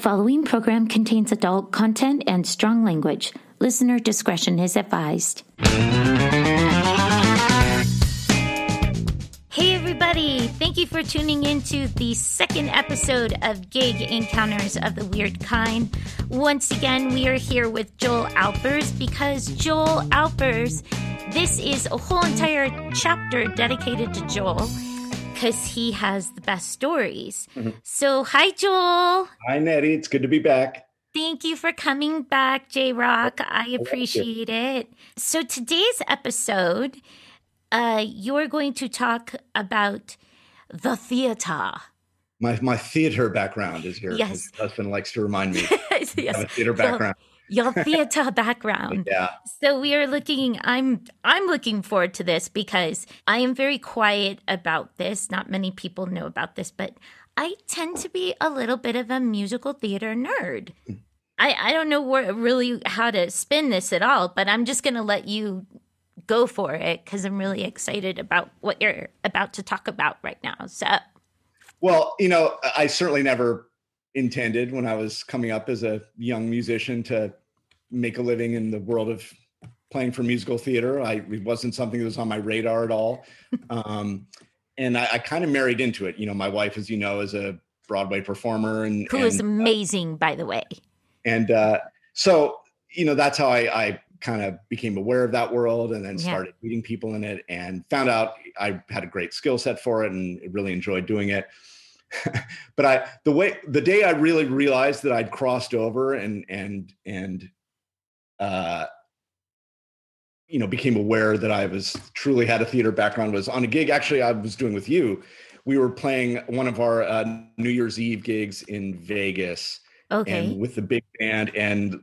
following program contains adult content and strong language. Listener discretion is advised. Hey, everybody. Thank you for tuning in to the second episode of Gig Encounters of the Weird Kind. Once again, we are here with Joel Alpers because Joel Alpers, this is a whole entire chapter dedicated to Joel because he has the best stories. Mm-hmm. So, hi, Joel. Hi, Nettie. It's good to be back. Thank you for coming back, J Rock. I appreciate it. So, today's episode, uh, you're going to talk about the theater. My my theater background is here. Yes, my husband likes to remind me. yes, I have a theater background your theater background. Yeah. So we are looking I'm I'm looking forward to this because I am very quiet about this. Not many people know about this, but I tend to be a little bit of a musical theater nerd. I, I don't know where, really how to spin this at all, but I'm just going to let you go for it because I'm really excited about what you're about to talk about right now. So, well, you know, I certainly never intended when I was coming up as a young musician to make a living in the world of playing for musical theater. I it wasn't something that was on my radar at all. Um, and I, I kind of married into it. You know, my wife, as you know, is a Broadway performer and who and, is amazing, uh, by the way. And uh, so, you know, that's how I, I kind of became aware of that world and then started meeting people in it and found out I had a great skill set for it and really enjoyed doing it. but I the way the day I really realized that I'd crossed over and and and uh, you know, became aware that I was truly had a theater background was on a gig. Actually, I was doing with you. We were playing one of our uh, New Year's Eve gigs in Vegas. Okay. And with the big band, and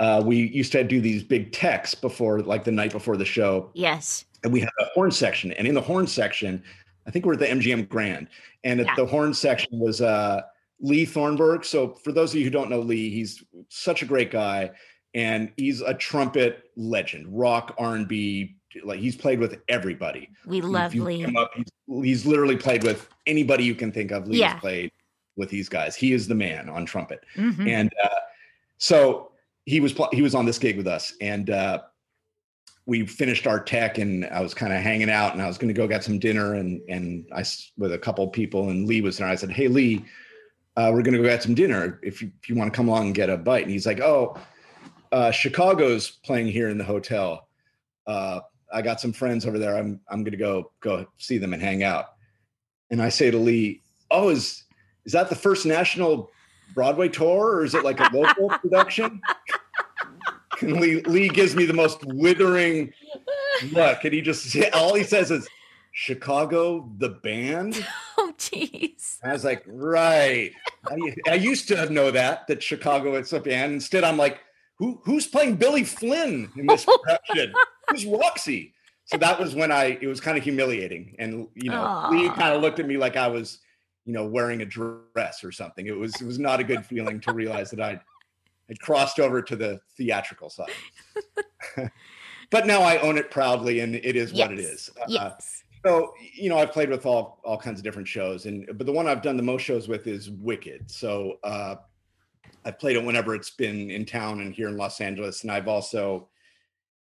uh, we used to do these big techs before, like the night before the show. Yes. And we had a horn section, and in the horn section, I think we're at the MGM Grand, and yeah. the horn section was uh, Lee Thornburg. So for those of you who don't know Lee, he's such a great guy and he's a trumpet legend, rock, R and B. Like he's played with everybody. We love Lee. Up, he's, he's, literally played with anybody you can think of. Lee's yeah. played with these guys. He is the man on trumpet, mm-hmm. and uh, so he was pl- he was on this gig with us, and uh, we finished our tech, and I was kind of hanging out, and I was going to go get some dinner, and and I with a couple people, and Lee was there. I said, "Hey, Lee." Uh, we're going to go get some dinner if you, if you want to come along and get a bite. And he's like, oh, uh, Chicago's playing here in the hotel. Uh, I got some friends over there. I'm I'm gonna go go see them and hang out. And I say to Lee, "Oh, is is that the first national Broadway tour, or is it like a local production?" And Lee Lee gives me the most withering look, and he just all he says is, "Chicago, the band." Oh, jeez. I was like, right. I, I used to know that that Chicago it's a band. Instead, I'm like, who who's playing Billy Flynn in this production? who's Roxie? So that was when I it was kind of humiliating, and you know, Aww. Lee kind of looked at me like I was, you know, wearing a dress or something. It was it was not a good feeling to realize that I had crossed over to the theatrical side. but now I own it proudly, and it is yes. what it is. Uh, yes. so you know, I've played with all all kinds of different shows, and but the one I've done the most shows with is Wicked. So uh, I've played it whenever it's been in town and here in Los Angeles, and I've also,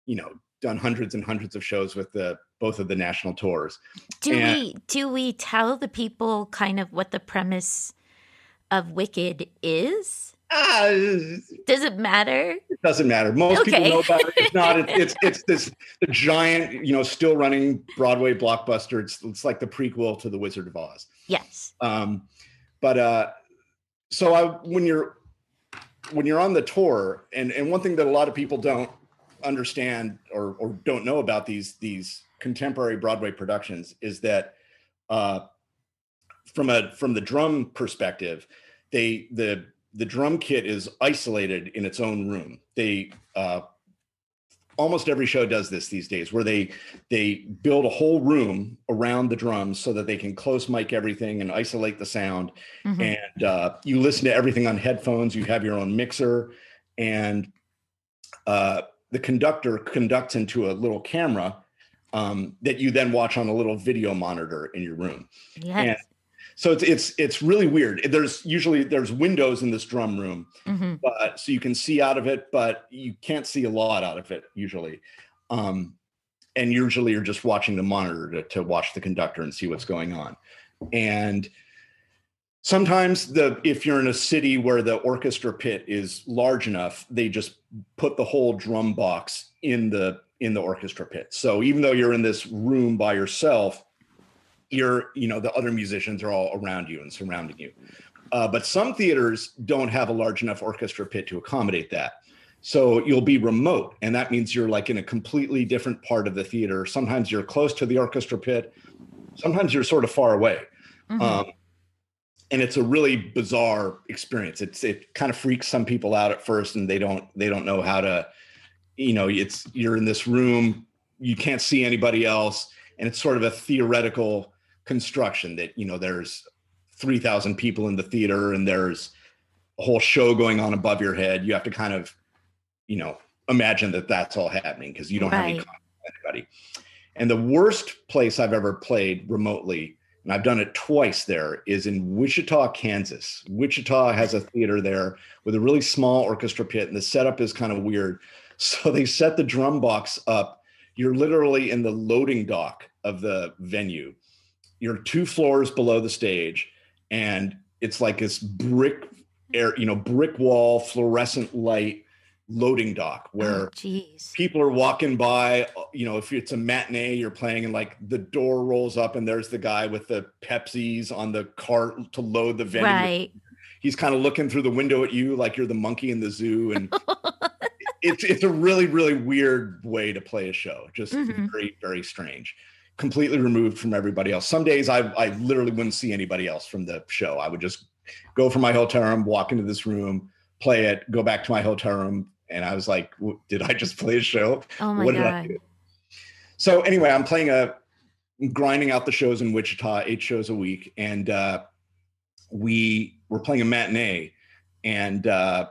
you know, done hundreds and hundreds of shows with the both of the national tours. Do and, we do we tell the people kind of what the premise of Wicked is? Uh, Does it matter? It doesn't matter. Most okay. people know about it. It's not. It, it's it's this the giant, you know, still running Broadway blockbuster. It's it's like the prequel to The Wizard of Oz. Yes. Um, but uh, so I when you're when you're on the tour, and and one thing that a lot of people don't understand or or don't know about these these contemporary Broadway productions is that uh, from a from the drum perspective, they the the drum kit is isolated in its own room. They uh, almost every show does this these days where they they build a whole room around the drums so that they can close mic everything and isolate the sound mm-hmm. and uh, you listen to everything on headphones you have your own mixer and uh, the conductor conducts into a little camera um, that you then watch on a little video monitor in your room yes. And so it's it's it's really weird. There's usually there's windows in this drum room, mm-hmm. but so you can see out of it, but you can't see a lot out of it usually. Um, and usually you're just watching the monitor to, to watch the conductor and see what's going on. And sometimes the if you're in a city where the orchestra pit is large enough, they just put the whole drum box in the in the orchestra pit. So even though you're in this room by yourself, you're you know the other musicians are all around you and surrounding you. Uh, but some theaters don't have a large enough orchestra pit to accommodate that. So you'll be remote and that means you're like in a completely different part of the theater. Sometimes you're close to the orchestra pit. Sometimes you're sort of far away. Mm-hmm. um, and it's a really bizarre experience. It's it kind of freaks some people out at first and they don't they don't know how to you know it's you're in this room you can't see anybody else and it's sort of a theoretical construction that you know there's 3000 people in the theater and there's a whole show going on above your head you have to kind of you know imagine that that's all happening because you don't right. have any contact with anybody. And the worst place i've ever played remotely and i've done it twice there is in wichita kansas. Wichita has a theater there with a really small orchestra pit and the setup is kind of weird. So they set the drum box up. You're literally in the loading dock of the venue you're two floors below the stage and it's like this brick air you know brick wall fluorescent light loading dock where oh, people are walking by you know if it's a matinee you're playing and like the door rolls up and there's the guy with the pepsis on the cart to load the venue. Right. He's kind of looking through the window at you like you're the monkey in the zoo and it's it's a really really weird way to play a show. Just mm-hmm. very very strange completely removed from everybody else. Some days I, I literally wouldn't see anybody else from the show. I would just go from my hotel room, walk into this room, play it, go back to my hotel room. And I was like, did I just play a show? Oh my what God. did I do? So anyway, I'm playing a, grinding out the shows in Wichita, eight shows a week. And uh, we were playing a matinee and uh,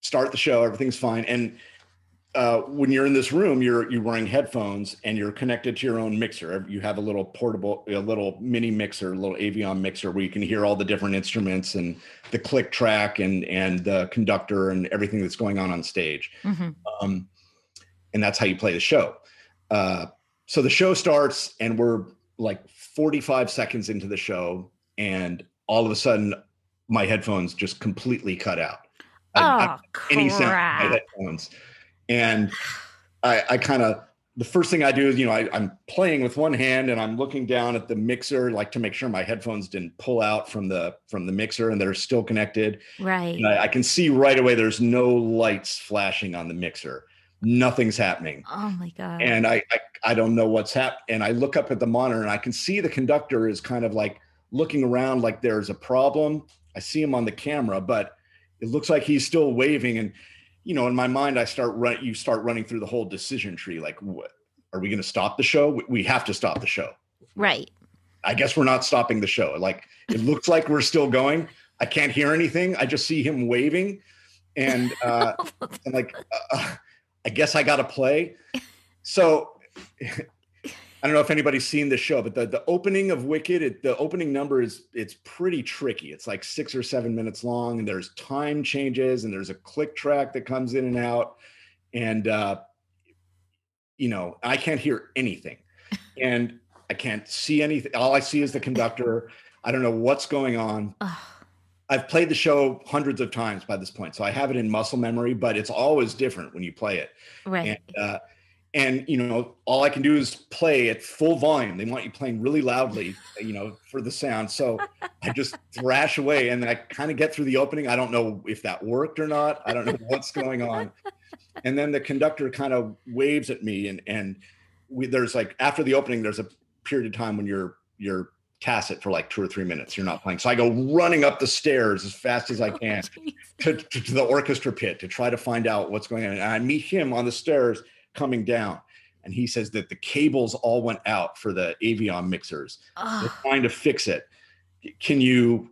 start the show. Everything's fine. And uh, when you're in this room, you're you're wearing headphones and you're connected to your own mixer. You have a little portable, a little mini mixer, a little Aviom mixer where you can hear all the different instruments and the click track and and the conductor and everything that's going on on stage. Mm-hmm. Um, and that's how you play the show. Uh, so the show starts and we're like 45 seconds into the show, and all of a sudden, my headphones just completely cut out. Oh, I, I, any sound my headphones and I, I kind of the first thing I do is, you know, I, am playing with one hand and I'm looking down at the mixer, like to make sure my headphones didn't pull out from the from the mixer and they're still connected. Right. I, I, can see right away there's no lights flashing on the mixer. Nothing's happening. Oh my god. And I I, I don't know what's happening. And I look up at the monitor and I can see the conductor is kind of like looking around like there's a problem. I see him on the camera, but it looks like he's still waving and you know, in my mind, I start run. You start running through the whole decision tree. Like, what are we going to stop the show? We have to stop the show. Right. I guess we're not stopping the show. Like, it looks like we're still going. I can't hear anything. I just see him waving, and uh, I'm like, uh, I guess I got to play. So I don't know if anybody's seen the show, but the, the opening of Wicked, it, the opening number is it's pretty tricky. It's like six or seven minutes long, and there's time changes, and there's a click track that comes in and out, and uh, you know I can't hear anything, and I can't see anything. All I see is the conductor. I don't know what's going on. I've played the show hundreds of times by this point, so I have it in muscle memory, but it's always different when you play it. Right. And, uh, and you know all i can do is play at full volume. They want you playing really loudly you know for the sound. So i just thrash away and i kind of get through the opening. I don't know if that worked or not. I don't know what's going on. And then the conductor kind of waves at me and and we, there's like after the opening there's a period of time when you're you're tacit for like two or three minutes. You're not playing. So i go running up the stairs as fast as i oh, can oh, to, to, to the orchestra pit to try to find out what's going on. And i meet him on the stairs coming down. And he says that the cables all went out for the Aviom mixers. They're trying to fix it. Can you?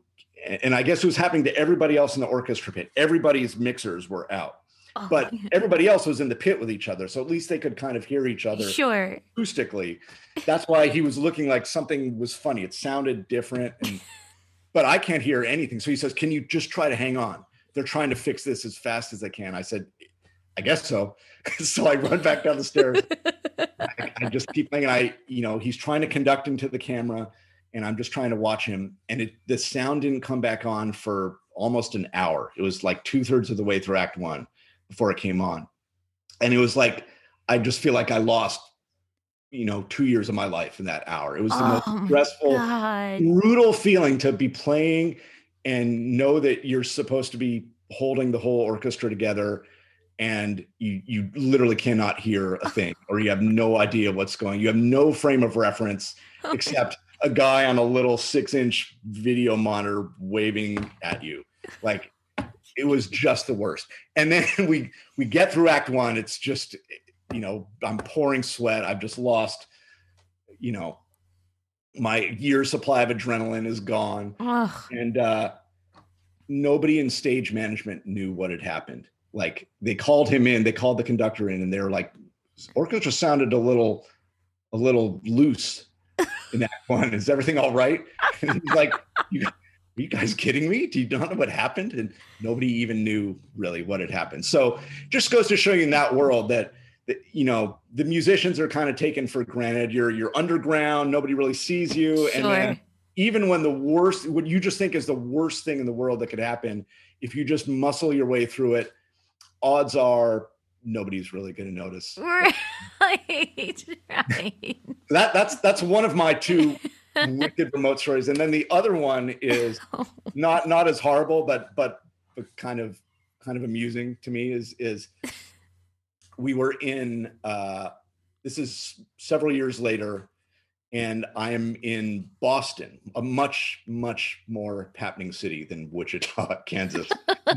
And I guess it was happening to everybody else in the orchestra pit. Everybody's mixers were out. Oh, but everybody else was in the pit with each other, so at least they could kind of hear each other sure acoustically. That's why he was looking like something was funny. It sounded different, and but I can't hear anything. So he says, Can you just try to hang on? They're trying to fix this as fast as they can. I said, I guess so. so I run back down the stairs. I, I, just keep thinking, I, you know, he's trying to conduct into the camera and I'm just trying to watch him. And it, the sound didn't come back on for almost an hour. It was like two thirds of the way through act one before it came on. And it was like, I just feel like I lost, you know, two years of my life in that hour. It was the oh most stressful, God. brutal feeling to be playing and know that you're supposed to be holding the whole orchestra together and you you literally cannot hear a thing or you have no idea what's going you have no frame of reference except a guy on a little six inch video monitor waving at you. Like it was just the worst. And then we we get through act one. It's just you know i'm pouring sweat. I've just lost you know my year supply of adrenaline is gone. Ugh. and uh nobody in stage management knew what had happened like they called him in, they called the conductor in, and they were like, orchestra sounded a little, a little loose in that one. Is everything all right? And he's like, you, are you guys kidding me? Do you not know what happened? And nobody even knew really what had happened. So just goes to show you in that world that, that you know the musicians are kind of taken for granted. You're you're underground. Nobody really sees you, sure. and then even when the worst, what you just think is the worst thing in the world that could happen, if you just muscle your way through it odds are nobody's really going to notice. Right. right. that that's that's one of my two wicked remote stories, and then the other one is oh. not not as horrible, but but but kind of kind of amusing to me is is we were in uh, this is several years later and I am in Boston, a much, much more happening city than Wichita, Kansas.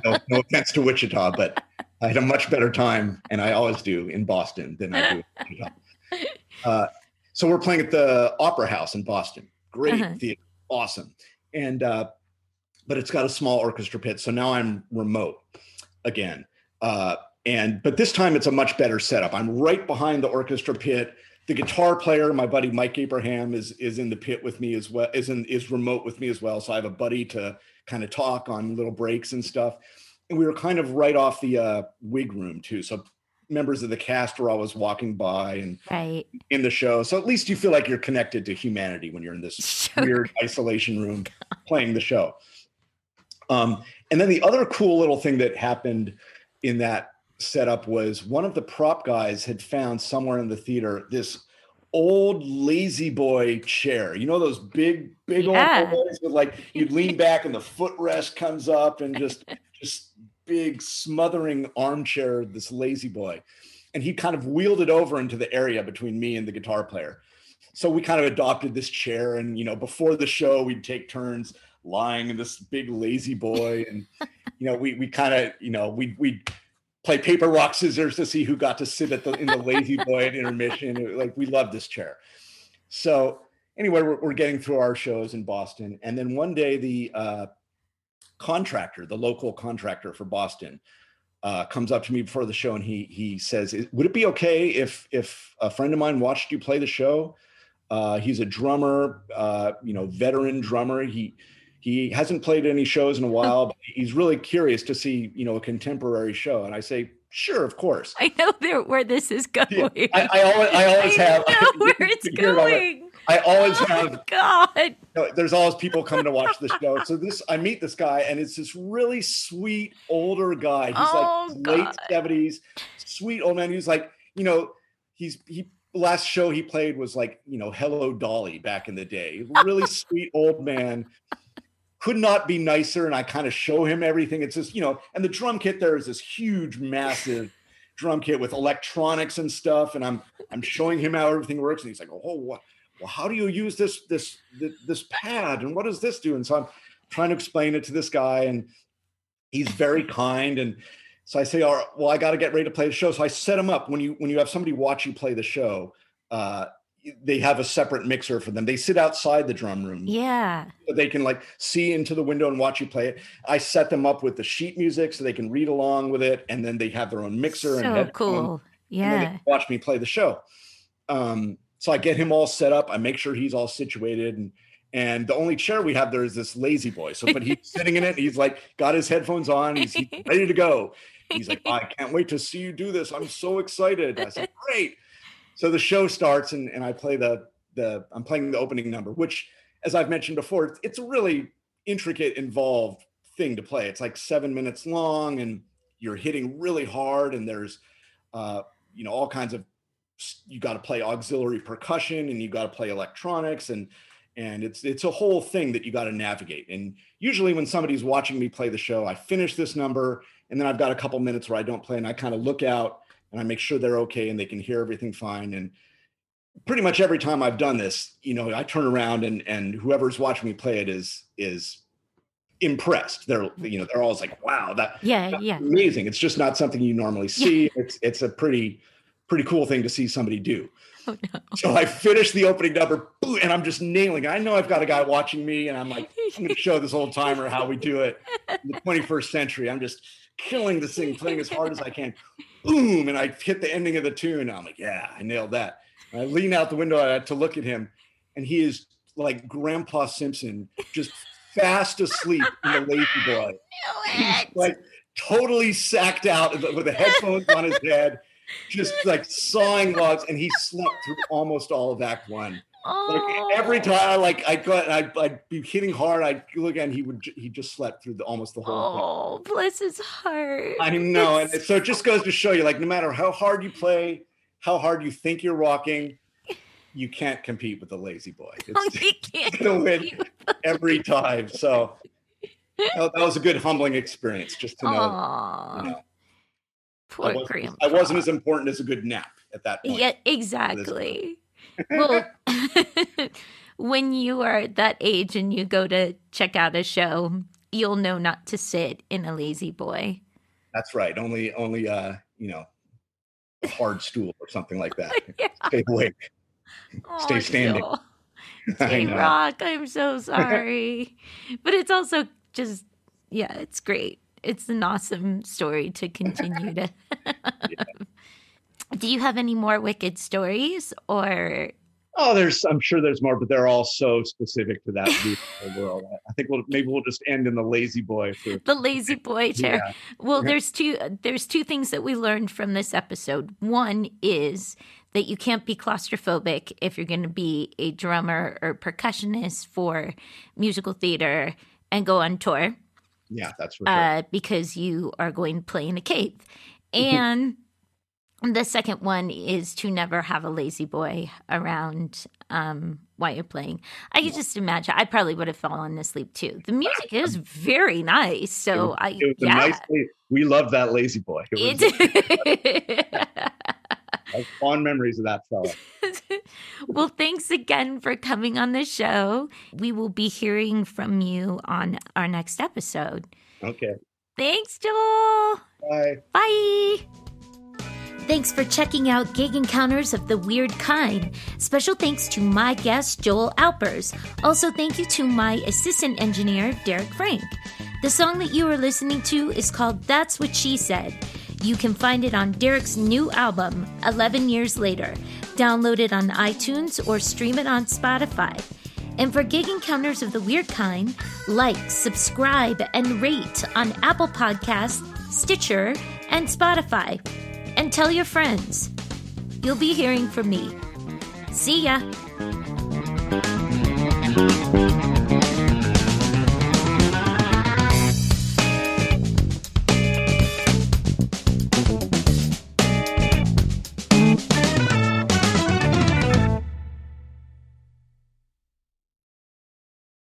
no, no, offense to Wichita, but I had a much better time, and I always do in Boston than I do. Wichita. Uh, so we're playing at the Opera House in Boston. Great uh-huh. theater, awesome, and uh, but it's got a small orchestra pit. So now I'm remote again, uh, and but this time it's a much better setup. I'm right behind the orchestra pit the guitar player, my buddy Mike Abraham, is is in the pit with me as well, is in is remote with me as well. So I have a buddy to kind of talk on little breaks and stuff. And we were kind of right off the uh, wig room too. So members of the cast were always walking by and right. in the show. So at least you feel like you're connected to humanity when you're in this sure. weird isolation room playing the show. Um, and then the other cool little thing that happened in that setup was one of the prop guys had found somewhere in the theater this old La-Z-Boy chair. You know those big, big yeah. old boys with like you'd lean back and the footrest comes up and just just big smothering armchair, this La-Z-Boy. And he kind of wheeled it over into the area between me and the guitar player. So we kind of adopted this chair and you know before the show we'd take turns lying in this big La-Z-Boy and you know we we kind of you know we we play paper rock scissors to see who got to sit at the in the La-Z-Boy at intermission. Like we love this chair. So anyway, we're, we're, getting through our shows in Boston, and then one day the uh, contractor, the local contractor for Boston, uh, comes up to me before the show and he he says, "Would it be okay if if a friend of mine watched you play the show?" Uh, he's a drummer, uh, you know, veteran drummer. He he hasn't played any shows in a while, but he's really curious to see, you know, a contemporary show. And I say, sure, of course. I know where this is going. Yeah, I, I, always, I always I have. Know where it's going. I always oh have. God. You know, there's always people coming to watch the show. So this, I meet this guy, and it's this really sweet older guy. He's oh, like God. late seventies, sweet old man. He's like, you know, he's he last show he played was like, you know, Hello Dolly back in the day. Really sweet old man could not be nicer. And I kind of show him everything. It's just, you know, and the drum kit there is this huge, massive drum kit with electronics and stuff. And I'm I'm showing him how everything works. And he's like, oh, what? Well, how do you use this this this pad? And what does this do? And so I'm trying to explain it to this guy, and he's very kind. And so I say, all right, well, I got to get ready to play the show. So I set him up when you when you have somebody watch you play the show. Uh, they have a separate mixer for them. They sit outside the drum room. Yeah. So they can like see into the window and watch you play it. I set them up with the sheet music so they can read along with it. And then they have their own mixer so and cool. Yeah. watch me play the show. Um, so I get him all set up. I make sure he's all situated and and the only chair we have there is this La-Z-Boy. So, but he's sitting in it. He's like got his headphones on. He's, he's ready to go. He's like, I can't wait to see you do this. I'm so excited. I said, great. So the show starts, and and I play the the I'm playing the opening number, which, as I've mentioned before, it's a really intricate, involved thing to play. It's like seven minutes long, and you're hitting really hard, and there's, uh, you know, all kinds of. You got to play auxiliary percussion, and you got to play electronics, and and it's it's a whole thing that you got to navigate. And usually, when somebody's watching me play the show, I finish this number, and then I've got a couple minutes where I don't play, and I kind of look out and I make sure they're okay and they can hear everything fine. And pretty much every time I've done this, you know, I turn around and and whoever's watching me play it is is impressed. They're mm. you know they're always like, wow, that yeah yeah amazing. It's just not something you normally see. it's it's a pretty pretty cool thing to see somebody do. Oh, no. So I finish the opening number, and I'm just nailing. I know I've got a guy watching me, and I'm like, I'm going to show this old timer how we do it in the 21st century. I'm just killing this thing, playing as hard as I can. Boom, and I hit the ending of the tune. I'm like, yeah, I nailed that. I lean out the window to look at him, and he is like Grandpa Simpson, just fast asleep in the lazy boy. Like totally sacked out with the headphones on his head, just like sawing logs, and he slept through almost all of Act One. Oh. Like every time, I like I got, I'd, I'd, be hitting hard. I'd look and he would, he just slept through the, almost the whole. Oh, thing. bless his heart. I know, and so it just goes to show you, like, no matter how hard you play, how hard you think you're rocking, you can't compete with the La-Z-Boy. It's, it's gonna win every time. So that was a good humbling experience, just to know. You know Poor I wasn't, I wasn't as important as a good nap at that point. Yeah, exactly. well, when you are that age and you go to check out a show, you'll know not to sit in a La-Z-Boy. That's right. Only, only, uh, you know, a hard stool or something like that. yeah. Stay awake. Oh, Stay standing. Stay rock. I'm so sorry, but it's also just, yeah, it's great. It's an awesome story to continue to. yeah. Do you have any more wicked stories or? Oh, there's. I'm sure there's more, but they're all so specific to that world. I think we'll maybe we'll just end in the La-Z-Boy for the La-Z-Boy chair. Yeah. Well, there's two. There's two things that we learned from this episode. One is that you can't be claustrophobic if you're going to be a drummer or percussionist for musical theater and go on tour. Yeah, that's for sure. Uh, because you are going to play in a cave. And the second one is to never have a La-Z-Boy around um, while you're playing. I can just imagine. I probably would have fallen asleep too. The music is very nice, so it I it was yeah. Nice, we love that La-Z-Boy. It was, fond memories of that fella. well, thanks again for coming on the show. We will be hearing from you on our next episode. Okay. Thanks, Joel. Bye. Bye. Thanks for checking out Gig Encounters of the Weird Kind. Special thanks to my guest, Joel Alpers. Also, thank you to my assistant engineer, Derek Frank. The song that you are listening to is called That's What She Said. You can find it on Derek's new album, 11 Years Later. Download it on iTunes or stream it on Spotify. And for Gig Encounters of the Weird Kind, like, subscribe, and rate on Apple Podcasts, Stitcher, and Spotify and tell your friends. You'll be hearing from me. See ya!